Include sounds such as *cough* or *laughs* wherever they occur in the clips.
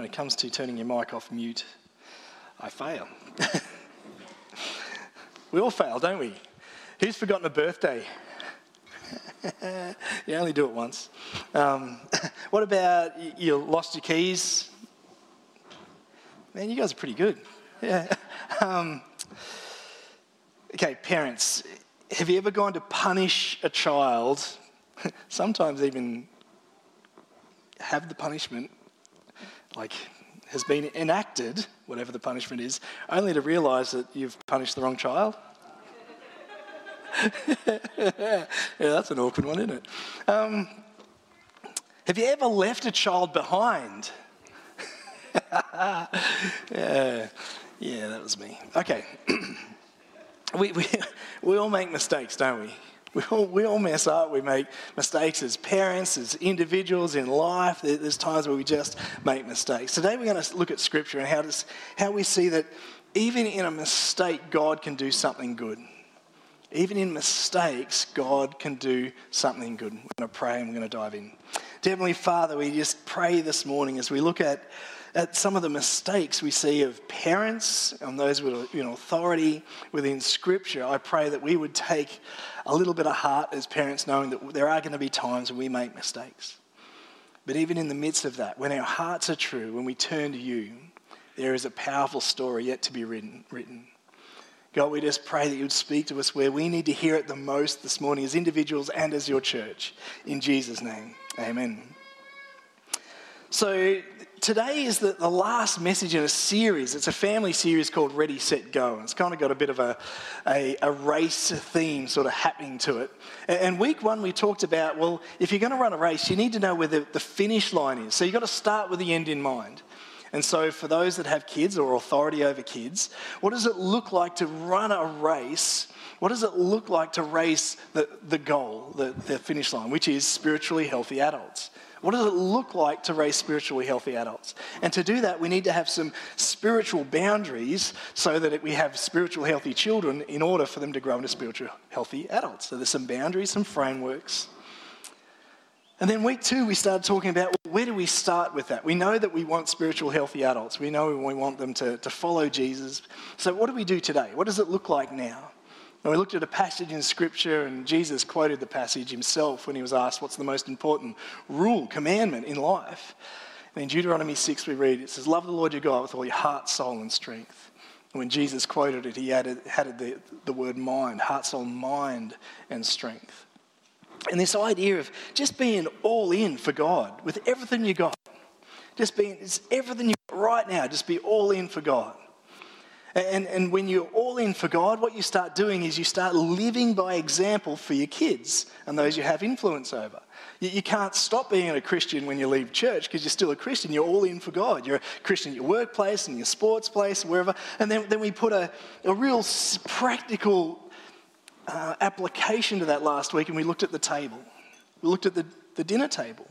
When it comes to turning your mic off mute, I fail. *laughs* we all fail, don't we? Who's forgotten a birthday? *laughs* you only do it once. Um, *laughs* what about you lost your keys? Man, you guys are pretty good. Yeah. Um, okay, parents, have you ever gone to punish a child? Sometimes even have the punishment like has been enacted, whatever the punishment is, only to realize that you've punished the wrong child? *laughs* yeah, that's an awkward one, isn't it? Um, have you ever left a child behind? *laughs* yeah, yeah, that was me. Okay. *clears throat* we, we, *laughs* we all make mistakes, don't we? We all, we all mess up. We make mistakes as parents, as individuals in life. There's times where we just make mistakes. Today we're going to look at Scripture and how, does, how we see that even in a mistake, God can do something good. Even in mistakes, God can do something good. We're going to pray and we're going to dive in. Heavenly Father, we just pray this morning as we look at at some of the mistakes we see of parents and those with you know, authority within Scripture, I pray that we would take a little bit of heart as parents, knowing that there are going to be times when we make mistakes. But even in the midst of that, when our hearts are true, when we turn to you, there is a powerful story yet to be written. written. God, we just pray that you would speak to us where we need to hear it the most this morning as individuals and as your church. In Jesus' name, amen. So, today is the, the last message in a series. It's a family series called Ready, Set, Go. And it's kind of got a bit of a, a, a race theme sort of happening to it. And, and, week one, we talked about well, if you're going to run a race, you need to know where the, the finish line is. So, you've got to start with the end in mind. And so, for those that have kids or authority over kids, what does it look like to run a race? What does it look like to race the, the goal, the, the finish line, which is spiritually healthy adults? What does it look like to raise spiritually healthy adults? And to do that, we need to have some spiritual boundaries so that we have spiritual healthy children in order for them to grow into spiritual healthy adults. So there's some boundaries, some frameworks. And then week two, we started talking about where do we start with that? We know that we want spiritual healthy adults. We know we want them to, to follow Jesus. So what do we do today? What does it look like now? And we looked at a passage in Scripture, and Jesus quoted the passage himself when he was asked, What's the most important rule, commandment in life? And in Deuteronomy 6, we read, It says, Love the Lord your God with all your heart, soul, and strength. And when Jesus quoted it, he added, added the, the word mind, heart, soul, mind, and strength. And this idea of just being all in for God with everything you got. Just being, it's everything you got right now, just be all in for God. And, and when you're all in for God, what you start doing is you start living by example for your kids and those you have influence over. You, you can't stop being a Christian when you leave church because you're still a Christian. You're all in for God. You're a Christian at your workplace and your sports place, wherever. And then, then we put a, a real practical uh, application to that last week and we looked at the table. We looked at the, the dinner table.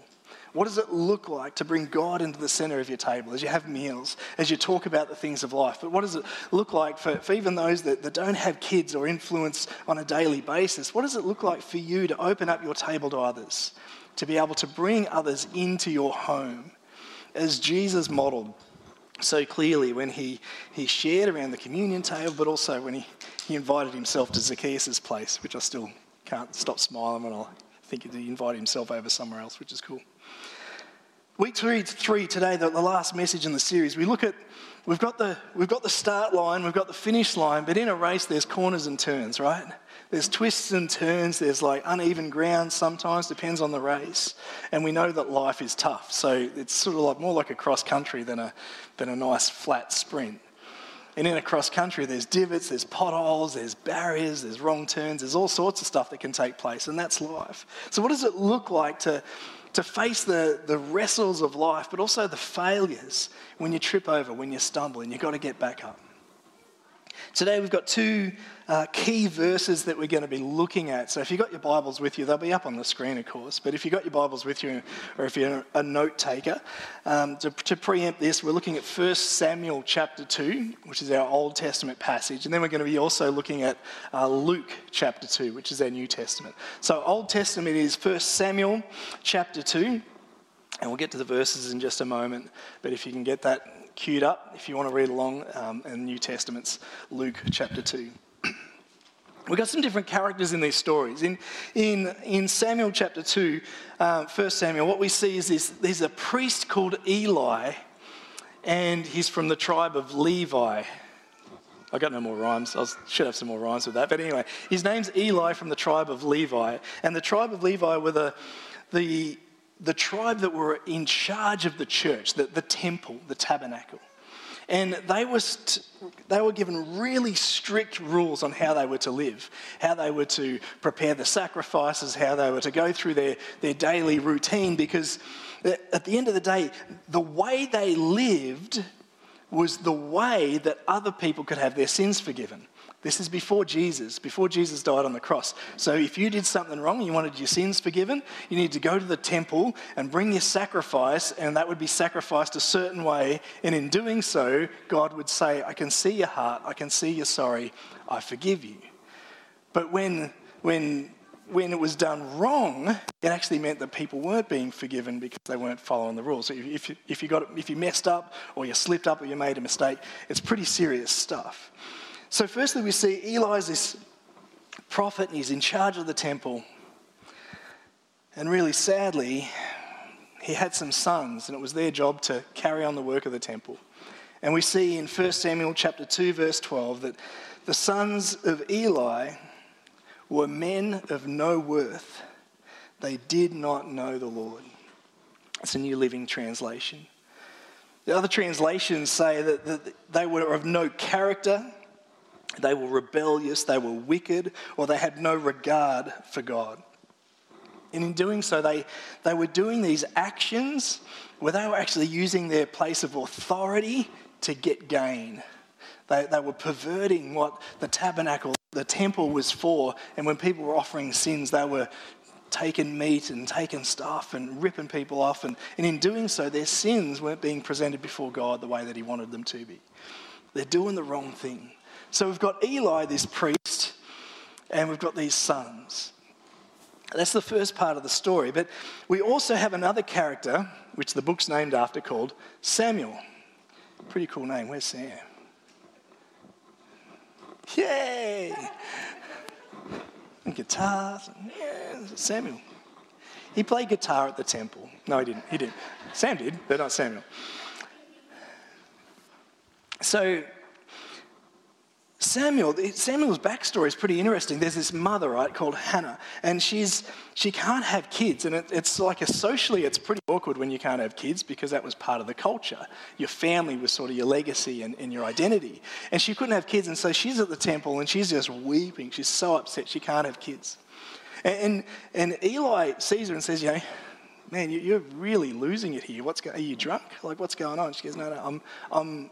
What does it look like to bring God into the center of your table as you have meals, as you talk about the things of life? But what does it look like for, for even those that, that don't have kids or influence on a daily basis? What does it look like for you to open up your table to others, to be able to bring others into your home as Jesus modeled? so clearly when he, he shared around the communion table, but also when he, he invited himself to Zacchaeus' place, which I still can't stop smiling when I think he invited himself over somewhere else, which is cool. Week three, three today, the, the last message in the series, we look at, we've got, the, we've got the start line, we've got the finish line, but in a race there's corners and turns, right? There's twists and turns, there's like uneven ground sometimes, depends on the race. And we know that life is tough, so it's sort of like more like a cross country than a, than a nice flat sprint. And in a cross country, there's divots, there's potholes, there's barriers, there's wrong turns, there's all sorts of stuff that can take place, and that's life. So, what does it look like to, to face the, the wrestles of life, but also the failures when you trip over, when you stumble, and you've got to get back up. Today we've got two uh, key verses that we're going to be looking at. So if you've got your Bibles with you, they'll be up on the screen, of course. But if you've got your Bibles with you, or if you're a note taker, um, to, to, preempt this, we're looking at 1 Samuel chapter 2, which is our Old Testament passage. And then we're going to be also looking at uh, Luke chapter 2, which is our New Testament. So Old Testament is 1 Samuel chapter 2. And we'll get to the verses in just a moment. But if you can get that queued up if you want to read along um, in the New Testament's Luke chapter 2. *clears throat* We've got some different characters in these stories. In, in, in Samuel chapter 2, uh, 1 Samuel, what we see is this there's a priest called Eli, and he's from the tribe of Levi. I got no more rhymes. I should have some more rhymes with that. But anyway, his name's Eli from the tribe of Levi. And the tribe of Levi were the, the the tribe that were in charge of the church, the, the temple, the tabernacle. And they, was they were given really strict rules on how they were to live, how they were to prepare the sacrifices, how they were to go through their, their daily routine, because at the end of the day, the way they lived was the way that other people could have their sins forgiven. This is before Jesus, before Jesus died on the cross. So if you did something wrong you wanted your sins forgiven, you need to go to the temple and bring your sacrifice, and that would be sacrificed a certain way. And in doing so, God would say, I can see your heart, I can see you're sorry, I forgive you. But when, when, when it was done wrong, it actually meant that people weren't being forgiven because they weren't following the rules. So if, if, you, got, if you messed up or you slipped up or you made a mistake, it's pretty serious stuff. So, firstly, we see Eli's this prophet and he's in charge of the temple. And really sadly, he had some sons, and it was their job to carry on the work of the temple. And we see in 1 Samuel chapter 2, verse 12, that the sons of Eli were men of no worth. They did not know the Lord. It's a New Living Translation. The other translations say that they were of no character, they were rebellious, they were wicked, or they had no regard for God. And in doing so, they, they were doing these actions where they were actually using their place of authority to get gain. They, they were perverting what the tabernacle, the temple was for. And when people were offering sins, they were taking meat and taking stuff and ripping people off. And, and in doing so, their sins weren't being presented before God the way that He wanted them to be. They're doing the wrong thing. So we've got Eli, this priest, and we've got these sons. That's the first part of the story. But we also have another character, which the book's named after, called Samuel. Pretty cool name. Where's Sam? Yay! And guitars. Yeah, Samuel. He played guitar at the temple. No, he didn't. He didn't. Sam did, but not Samuel. So Samuel, Samuel's backstory is pretty interesting. There's this mother, right, called Hannah, and she's she can't have kids, and it, it's like a socially, it's pretty awkward when you can't have kids because that was part of the culture. Your family was sort of your legacy and, and your identity, and she couldn't have kids, and so she's at the temple and she's just weeping. She's so upset she can't have kids, and and, and Eli sees her and says, you know. Man, you're really losing it here. What's go- are you drunk? Like, what's going on? She goes, No, no, I'm, I'm,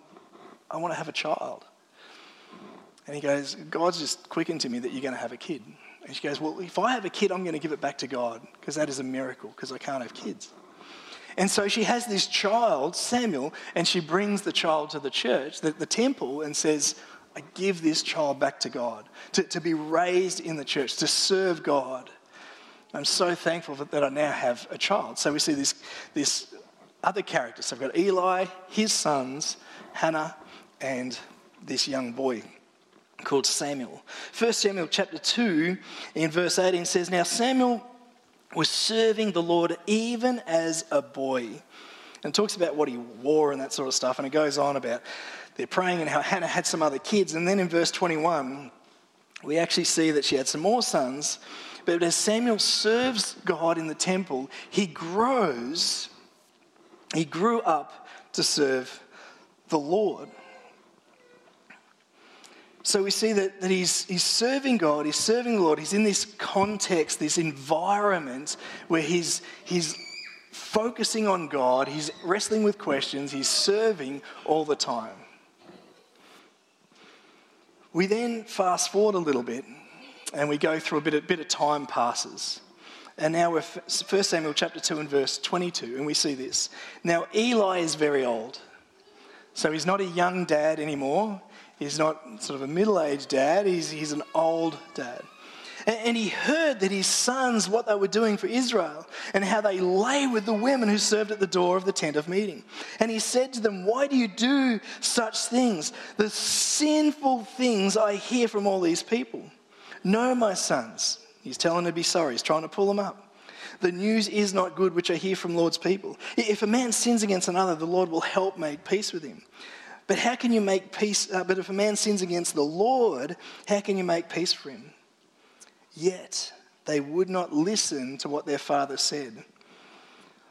I want to have a child. And he goes, God's just quickened to me that you're going to have a kid. And she goes, Well, if I have a kid, I'm going to give it back to God because that is a miracle because I can't have kids. And so she has this child, Samuel, and she brings the child to the church, the, the temple, and says, I give this child back to God, to, to be raised in the church, to serve God. I'm so thankful that I now have a child. So we see this, this other character. So we've got Eli, his sons, Hannah, and this young boy called Samuel. 1 Samuel chapter 2 in verse 18 says, Now Samuel was serving the Lord even as a boy. And talks about what he wore and that sort of stuff. And it goes on about they're praying and how Hannah had some other kids. And then in verse 21, we actually see that she had some more sons. But as Samuel serves God in the temple, he grows, he grew up to serve the Lord. So we see that, that he's, he's serving God, he's serving the Lord, he's in this context, this environment where he's, he's focusing on God, he's wrestling with questions, he's serving all the time. We then fast forward a little bit and we go through a bit, a bit of time passes. And now we're 1 Samuel chapter 2 and verse 22, and we see this. Now, Eli is very old. So he's not a young dad anymore. He's not sort of a middle aged dad. He's, he's an old dad. And he heard that his sons, what they were doing for Israel, and how they lay with the women who served at the door of the tent of meeting. And he said to them, Why do you do such things? The sinful things I hear from all these people. No, my sons. He's telling them to be sorry. He's trying to pull them up. The news is not good which I hear from Lord's people. If a man sins against another, the Lord will help make peace with him. But how can you make peace? Uh, but if a man sins against the Lord, how can you make peace for him? Yet they would not listen to what their father said,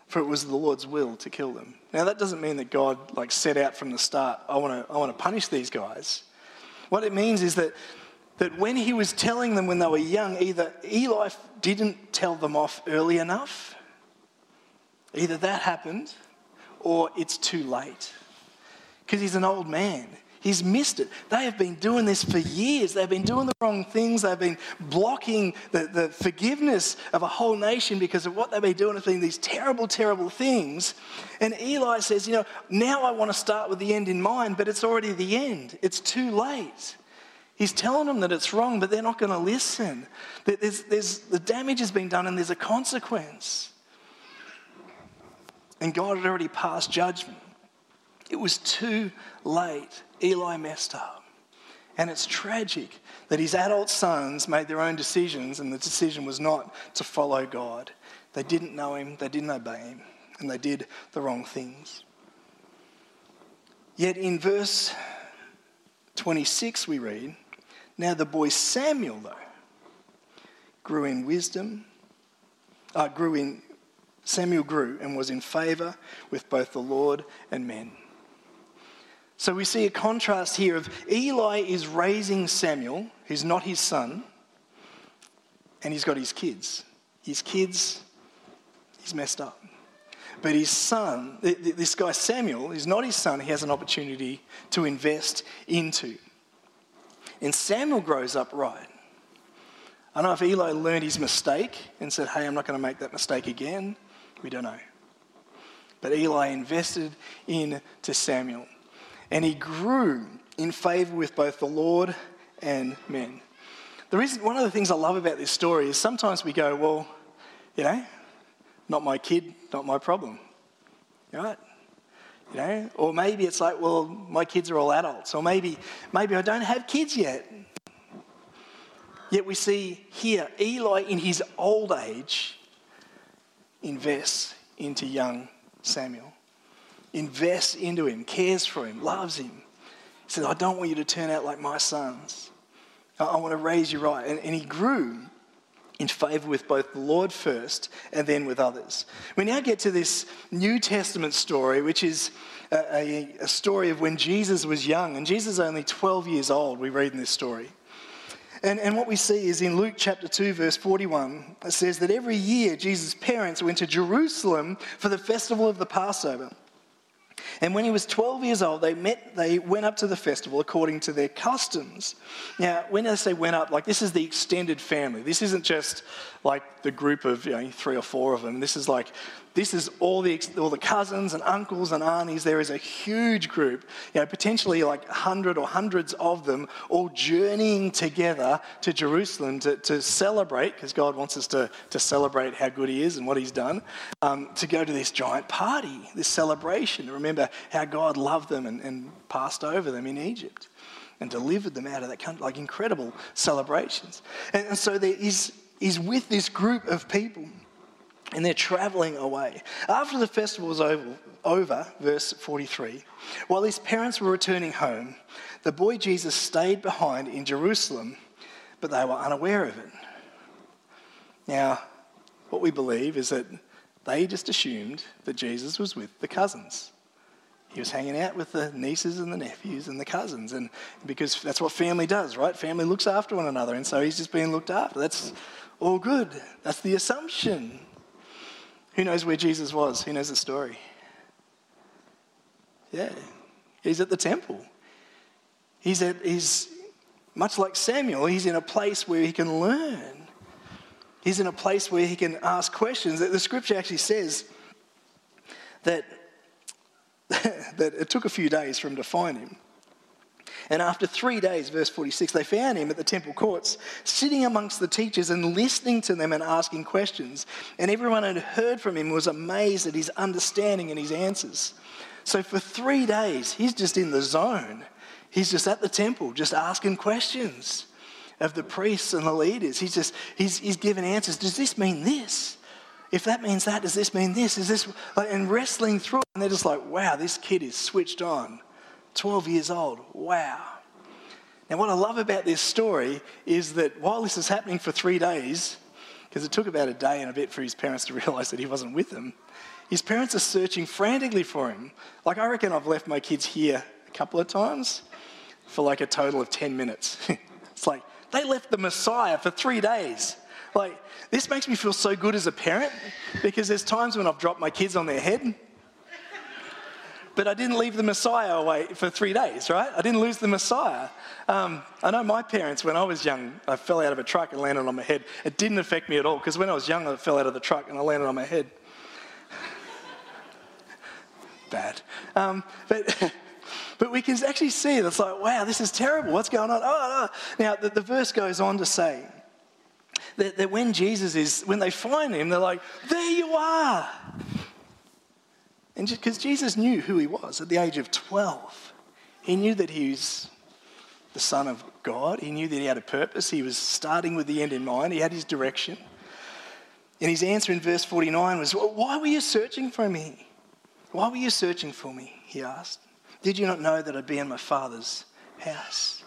for it was the Lord's will to kill them. Now that doesn't mean that God like set out from the start, I want to I want to punish these guys. What it means is that that when he was telling them when they were young, either Eli didn't tell them off early enough, either that happened, or it's too late. Because he's an old man. He's missed it. They have been doing this for years. They've been doing the wrong things. They've been blocking the, the forgiveness of a whole nation because of what they've been doing has been these terrible, terrible things. And Eli says, You know, now I want to start with the end in mind, but it's already the end. It's too late. He's telling them that it's wrong, but they're not going to listen. There's, there's, the damage has been done and there's a consequence. And God had already passed judgment. It was too late. Eli messed up. And it's tragic that his adult sons made their own decisions, and the decision was not to follow God. They didn't know him, they didn't obey him, and they did the wrong things. Yet in verse 26, we read, Now the boy Samuel, though, grew in wisdom, uh, grew in, Samuel grew and was in favour with both the Lord and men. So we see a contrast here of Eli is raising Samuel, who's not his son, and he's got his kids. His kids, he's messed up. But his son, this guy Samuel, is not his son, he has an opportunity to invest into. And Samuel grows up right. I don't know if Eli learned his mistake and said, hey, I'm not going to make that mistake again. We don't know. But Eli invested into Samuel and he grew in favor with both the Lord and men. The reason, one of the things I love about this story is sometimes we go, well, you know, not my kid, not my problem. Right? You know, or maybe it's like, well, my kids are all adults, or maybe, maybe I don't have kids yet. Yet we see here Eli in his old age invests into young Samuel invests into him, cares for him, loves him. He said, I don't want you to turn out like my sons. I, want to raise you right. And, and he grew in favor with both the Lord first and then with others. We now get to this New Testament story, which is a, a, a, story of when Jesus was young. And Jesus is only 12 years old, we read in this story. And, and what we see is in Luke chapter 2, verse 41, it says that every year Jesus' parents went to Jerusalem for the festival of the Passover. And when he was 12 years old, they met, they went up to the festival according to their customs. Now, when I say went up, like this is the extended family. This isn't just like the group of you know, three or four of them. This is like this is all the, all the cousins and uncles and aunties. There is a huge group, you know, potentially like 100 or hundreds of them, all journeying together to Jerusalem to, to celebrate, because God wants us to, to celebrate how good He is and what He's done, um, to go to this giant party, this celebration, to remember how God loved them and, and passed over them in Egypt and delivered them out of that country, like incredible celebrations. And, and so there is, is with this group of people and they're traveling away. After the festival was over, over, verse 43, while his parents were returning home, the boy Jesus stayed behind in Jerusalem, but they were unaware of it. Now, what we believe is that they just assumed that Jesus was with the cousins. He was hanging out with the nieces and the nephews and the cousins, and because that's what family does, right? Family looks after one another, and so he's just being looked after. That's all good. That's the assumption. Who knows where Jesus was? Who knows the story? Yeah, he's at the temple. He's, at, he's much like Samuel, he's in a place where he can learn. He's in a place where he can ask questions. The scripture actually says that, *laughs* that it took a few days for him to find him. And after three days, verse 46, they found him at the temple courts, sitting amongst the teachers and listening to them and asking questions. And everyone who heard from him was amazed at his understanding and his answers. So for three days, he's just in the zone. He's just at the temple, just asking questions of the priests and the leaders. He's just, he's, he's giving answers. Does this mean this? If that means that, does this mean this? Is this, like, and wrestling through. And they're just like, wow, this kid is switched on. 12 years old. Wow. Now, what I love about this story is that while this is happening for three days, because it took about a day and a bit for his parents to *laughs* realize that he wasn't with them, his parents are searching frantically for him. Like, I reckon I've left my kids here a couple of times for like a total of 10 minutes. *laughs* it's like they left the Messiah for three days. Like, this makes me feel so good as a parent because there's times when I've dropped my kids on their head but I didn't leave the Messiah away for three days, right? I didn't lose the Messiah. Um, I know my parents, when I was young, I fell out of a truck and landed on my head. It didn't affect me at all because when I was young, I fell out of the truck and I landed on my head. *laughs* Bad. Um, but. *laughs* But we can actually see that's like, wow, this is terrible. What's going on? Oh, oh. Now, the, the verse goes on to say that, that when Jesus is, when they find him, they're like, there you are. And because Jesus knew who he was at the age of 12, he knew that he was the Son of God. He knew that he had a purpose. He was starting with the end in mind, he had his direction. And his answer in verse 49 was, Why were you searching for me? Why were you searching for me? He asked. Did you not know that I'd be in my Father's house?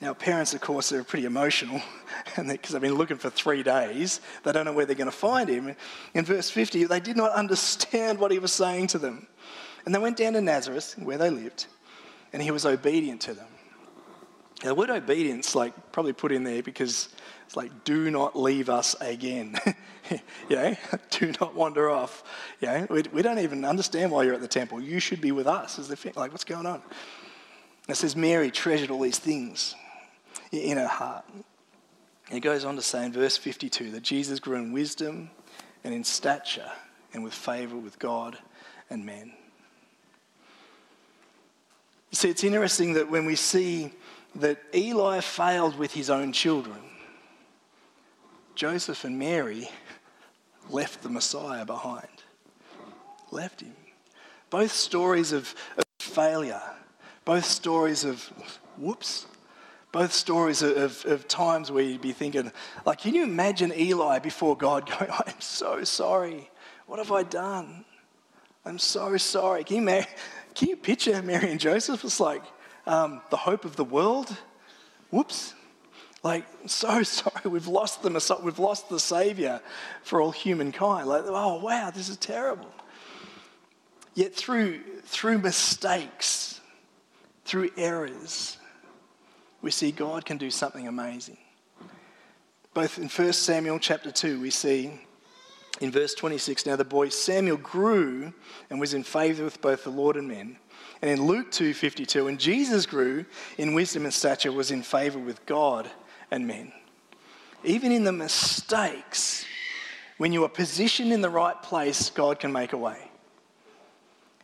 Now, parents, of course, are pretty emotional *laughs* because they've been looking for three days. They don't know where they're going to find him. In verse 50, they did not understand what he was saying to them. And they went down to Nazareth, where they lived, and he was obedient to them. Now, the word obedience, like, probably put in there because it's like, do not leave us again. *laughs* yeah, *laughs* do not wander off. Yeah, we, we don't even understand why you're at the temple. You should be with us. As the, like, what's going on? It says Mary treasured all these things in her heart. It goes on to say in verse 52 that Jesus grew in wisdom and in stature and with favour with God and men. You see, it's interesting that when we see that Eli failed with his own children, Joseph and Mary left the Messiah behind. Left him. Both stories of, of failure, both stories of whoops, both stories of, of, times where you'd be thinking, like, can you imagine Eli before God *laughs* going, I'm so sorry. What have I done? I'm so sorry. Can you, can you picture Mary and Joseph? It's like um, the hope of the world. Whoops. Like, so *laughs* sorry, we've lost the we've lost the Savior for all humankind. Like, oh wow, this is terrible. Yet through through mistakes, through errors, we see God can do something amazing. Both in 1 Samuel chapter 2, we see in verse 26 now the boy Samuel grew and was in favor with both the Lord and men. And in Luke 2:52, and Jesus grew in wisdom and stature, was in favor with God and men. Even in the mistakes, when you are positioned in the right place, God can make a way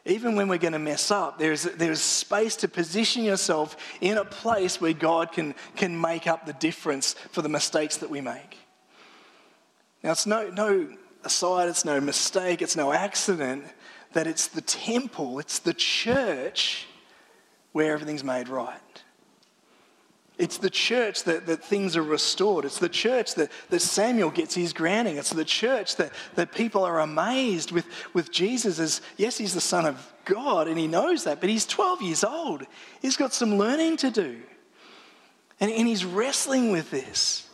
even when we're going to mess up, there's, there's space to position yourself in a place where God can, can make up the difference for the mistakes that we make. Now, it's no, no aside, it's no mistake, it's no accident that it's the temple, it's the church where everything's made right. It's the church that, that things are restored. It's the church that, that Samuel gets his grounding. It's the church that, that people are amazed with, with Jesus as, yes, he's the Son of God and he knows that, but he's 12 years old. He's got some learning to do. And, and he's wrestling with this.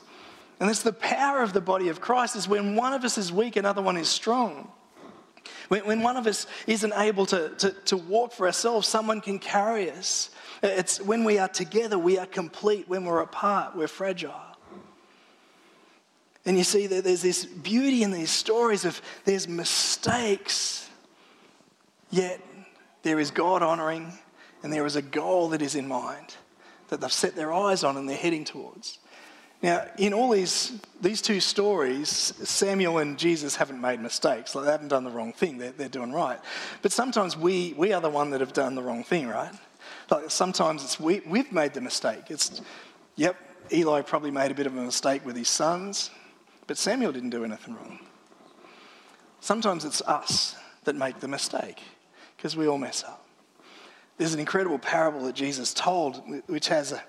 And it's the power of the body of Christ is when one of us is weak, another one is strong. When, when one of us isn't able to, to, to walk for ourselves, someone can carry us. It's when we are together, we are complete. When we're apart, we're fragile. And you see that there's this beauty in these stories of there's mistakes, yet there is God honoring and there is a goal that is in mind that they've set their eyes on and they're heading towards. Now, in all these, these two stories, Samuel and Jesus haven't made mistakes. Like they haven't done the wrong thing. They're, they're doing right. But sometimes we, we are the one that have done the wrong thing, right? Like sometimes it's we, we've made the mistake. It's, yep, Eli probably made a bit of a mistake with his sons, but Samuel didn't do anything wrong. Sometimes it's us that make the mistake because we all mess up. There's an incredible parable that Jesus told, which has a,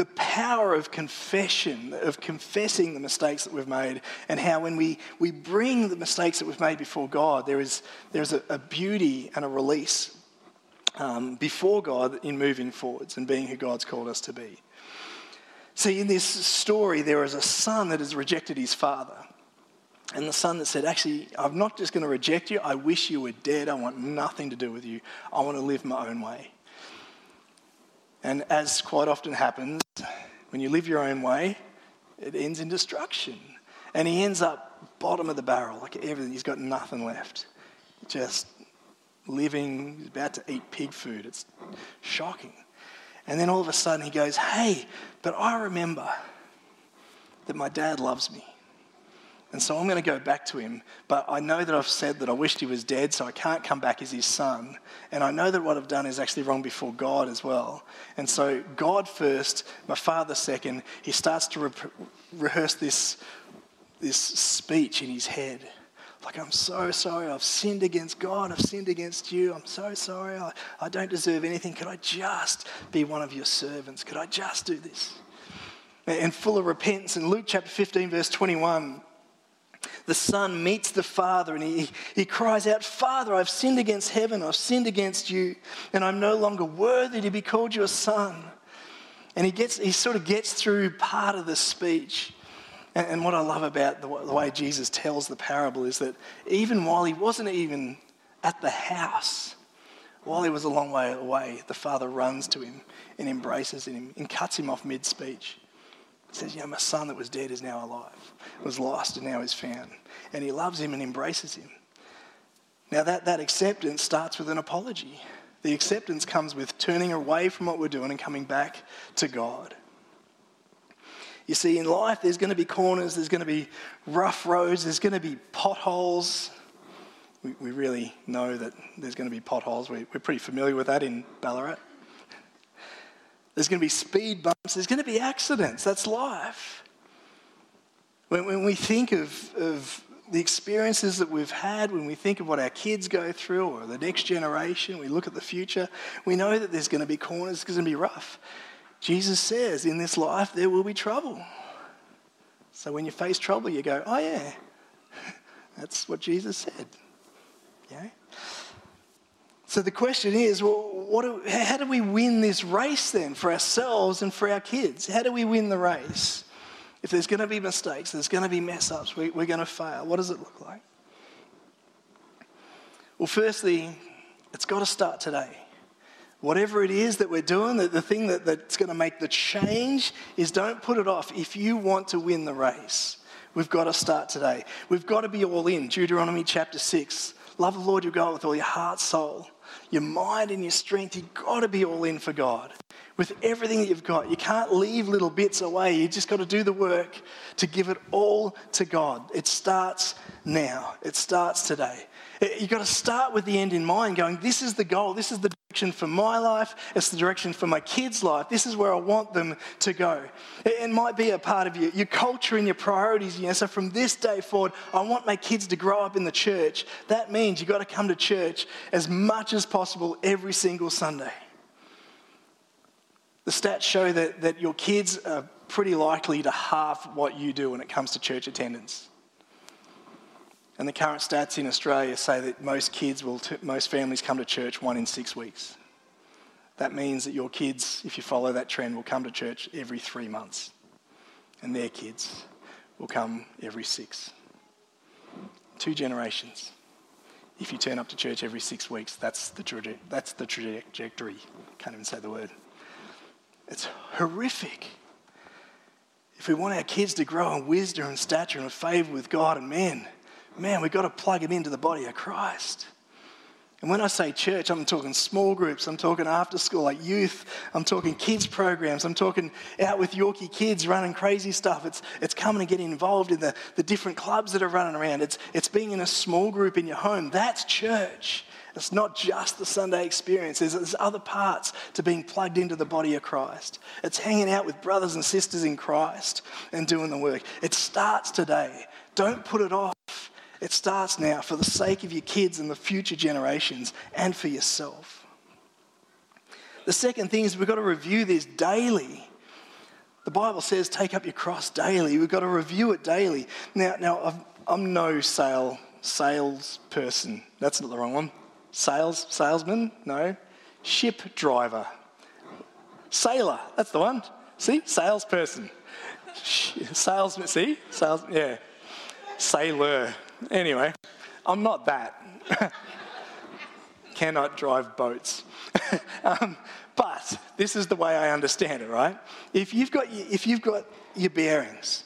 the power of confession, of confessing the mistakes that we've made, and how when we, we bring the mistakes that we've made before God, there is there's a, a beauty and a release um, before God in moving forwards and being who God's called us to be. See, in this story, there is a son that has rejected his father. And the son that said, Actually, I'm not just going to reject you, I wish you were dead. I want nothing to do with you. I want to live my own way. And as quite often happens, when you live your own way, it ends in destruction. And he ends up bottom of the barrel, like everything. He's got nothing left. Just living, he's about to eat pig food. It's shocking. And then all of a sudden he goes, Hey, but I remember that my dad loves me. And so I'm going to go back to him. But I know that I've said that I wished he was dead, so I can't come back as his son. And I know that what I've done is actually wrong before God as well. And so God first, my father second. He starts to re- rehearse this, this speech in his head. Like, I'm so sorry. I've sinned against God. I've sinned against you. I'm so sorry. I, I don't deserve anything. Could I just be one of your servants? Could I just do this? And full of repentance. In Luke chapter 15, verse 21, the son meets the father and he, he cries out, Father, I've sinned against heaven, I've sinned against you, and I'm no longer worthy to be called your son. And he, gets, he sort of gets through part of the speech. And, and what I love about the, the way Jesus tells the parable is that even while he wasn't even at the house, while he was a long way away, the father runs to him and embraces him and cuts him off mid speech. Says, You know, my son that was dead is now alive, was lost and now is found. And he loves him and embraces him. Now, that, that acceptance starts with an apology. The acceptance comes with turning away from what we're doing and coming back to God. You see, in life, there's going to be corners, there's going to be rough roads, there's going to be potholes. We, we really know that there's going to be potholes. We, we're pretty familiar with that in Ballarat. There's going to be speed bumps. There's going to be accidents. That's life. When, when we think of, of the experiences that we've had, when we think of what our kids go through or the next generation, we look at the future, we know that there's going to be corners, it's going to be rough. Jesus says, in this life, there will be trouble. So when you face trouble, you go, oh, yeah, *laughs* that's what Jesus said. Yeah? So the question is, well, do, how do we win this race then for ourselves and for our kids? How do we win the race? If there's going to be mistakes, there's going to be mess ups, we, we're going to fail. What does it look like? Well, firstly, it's got to start today. Whatever it is that we're doing, the, the thing that, that's going to make the change is don't put it off. If you want to win the race, we've got to start today. We've got to be all in. Deuteronomy chapter 6. Love the Lord your God with all your heart, soul, your mind and your strength, you've got to be all in for God. With everything that you've got, you can't leave little bits away. You just got to do the work to give it all to God. It starts now, it starts today. You've got to start with the end in mind, going, This is the goal, this is the direction for my life, it's the direction for my kids' life, this is where I want them to go. It might be a part of your, your culture and your priorities. You know, so from this day forward, I want my kids to grow up in the church. That means you've got to come to church as much as possible every single Sunday. The stats show that, that your kids are pretty likely to half what you do when it comes to church attendance. And the current stats in Australia say that most kids will, t- most families come to church one in six weeks. That means that your kids, if you follow that trend, will come to church every three months. And their kids will come every six. Two generations. If you turn up to church every six weeks, that's the, traje- that's the trajectory. Can't even say the word. It's horrific. if we want our kids to grow in wisdom and stature and favor with God and men, man, we've got to plug them into the body of Christ. And when I say church, I'm talking small groups, I'm talking after school, like youth, I'm talking kids programs, I'm talking out with Yorkie kids running crazy stuff. It's, it's coming and getting involved in the, the different clubs that are running around. It's, it's being in a small group in your home. That's church. It's not just the Sunday experience, there's, there's other parts to being plugged into the body of Christ. It's hanging out with brothers and sisters in Christ and doing the work. It starts today. Don't put it off. It starts now for the sake of your kids and the future generations and for yourself. The second thing is we've got to review this daily. The Bible says take up your cross daily. We've got to review it daily. Now, now i am no sale, salesperson. That's not the wrong one. Sales, salesman? No. Ship driver. Sailor. That's the one. See? Salesperson. Salesman. See? Sales. Yeah. Sailor. Anyway, I'm not that. *laughs* Cannot drive boats. *laughs* um, but this is the way I understand it, right? If you've got if you've got your bearings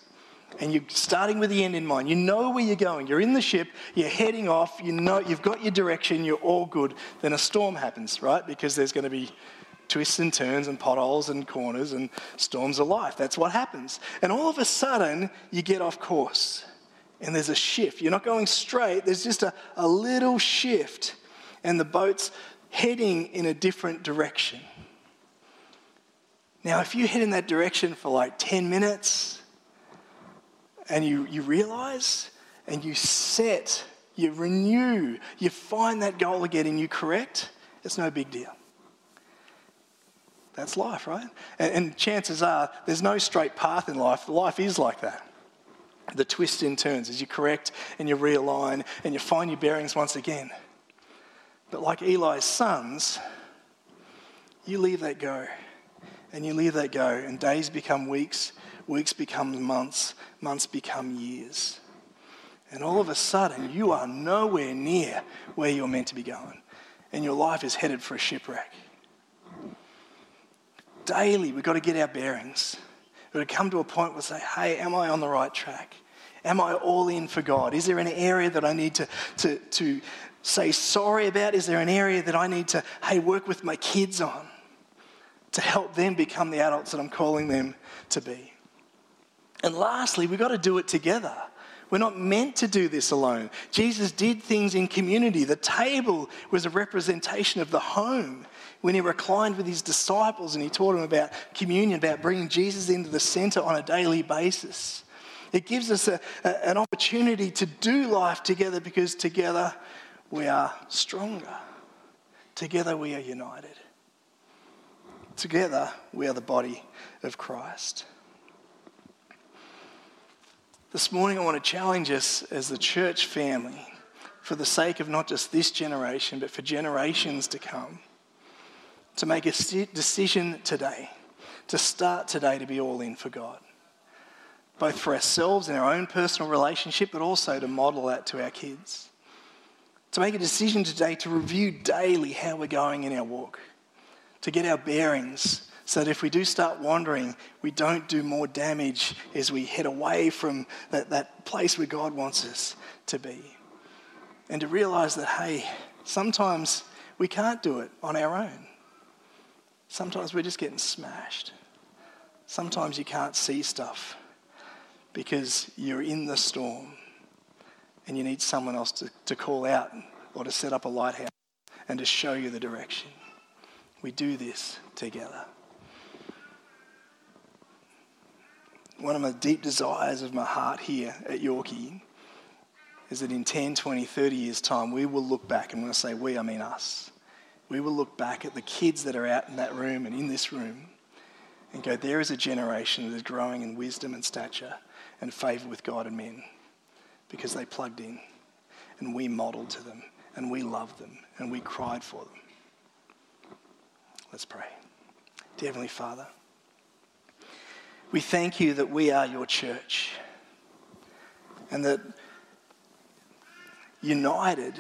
and you're starting with the end in mind, you know where you're going, you're in the ship, you're heading off, you know you've got your direction, you're all good, then a storm happens, right? Because there's going to be twists and turns and potholes and corners and storms of life. That's what happens. And all of a sudden, you get off course and there's a shift. You're not going straight, there's just a, a little shift, and the boat's heading in a different direction. Now, if you head in that direction for like 10 minutes and you, you realize and you set, you renew, you find that goal again and you correct, it's no big deal. That's life, right? And, and chances are there's no straight path in life. Life is like that the twists and turns as you correct and you realign and you find your bearings once again. But like Eli's sons, you leave that go and you leave that go, and days become weeks, weeks become months, months become years. And all of a sudden, you are nowhere near where you're meant to be going, and your life is headed for a shipwreck. Daily, we've got to get our bearings. Got to come to a point where say, hey, am I on the right track? Am I all in for God? Is there an area that I need to, to, to say sorry about? Is there an area that I need to, hey, work with my kids on to help them become the adults that I'm calling them to be? And lastly, we've got to do it together. We're not meant to do this alone. Jesus did things in community. The table was a representation of the home when he reclined with his disciples and he taught them about communion, about bringing Jesus into the center on a daily basis. It gives us a, a, an opportunity to do life together because together we are stronger. Together we are united. Together we are the body of Christ. This morning, I want to challenge us as the church family, for the sake of not just this generation, but for generations to come, to make a decision today, to start today to be all in for God both for ourselves and our own personal relationship, but also to model that to our kids. To make a decision today to review daily how we're going in our walk, to get our bearings so that if we do start wandering, we don't do more damage as we head away from that, that place where God wants us to be. And to realize that, hey, sometimes we can't do it on our own. Sometimes we're just getting smashed. Sometimes you can't see stuff because you're in the storm and you need someone else to, to call out or to set up a lighthouse and to show you the direction. We do this together. One of my deep desires of my heart here at Yorkie is that in 10, 20, 30 years' time, we will look back, and when I say we, I mean us. We will look back at the kids that are out in that room and in this room and go, there is a generation that is growing in wisdom and stature and favour with God and men because they plugged in and we modelled to them and we loved them and we cried for them. Let's pray. Dear Heavenly Father, we thank you that we are your church and that united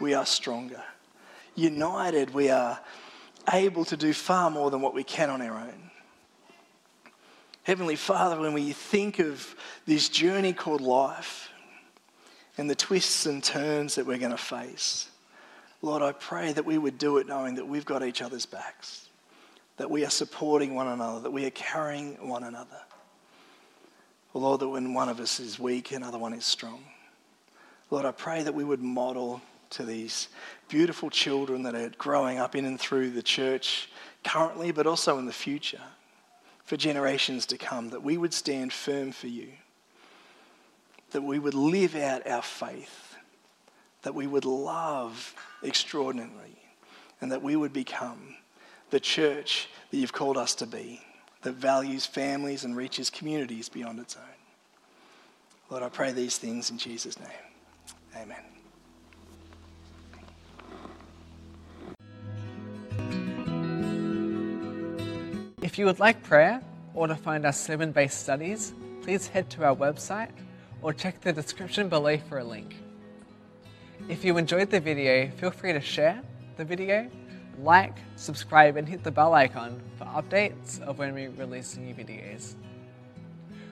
we are stronger. United we are able to do far more than what we can on our own. Heavenly Father, when we think of this journey called life and the twists and turns that we're going to face, Lord, I pray that we would do it knowing that we've got each other's backs, that we are supporting one another, that we are carrying one another. Lord, that when one of us is weak, another one is strong. Lord, I pray that we would model to these beautiful children that are growing up in and through the church currently, but also in the future, for generations to come, that we would stand firm for you, that we would live out our faith, that we would love extraordinarily, and that we would become the church that you've called us to be, that values families and reaches communities beyond its own. Lord, I pray these things in Jesus' name. Amen. If you would like prayer or to find our sermon based studies, please head to our website or check the description below for a link. If you enjoyed the video, feel free to share the video, like, subscribe, and hit the bell icon for updates of when we release new videos.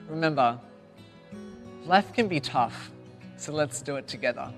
Remember, life can be tough, so let's do it together.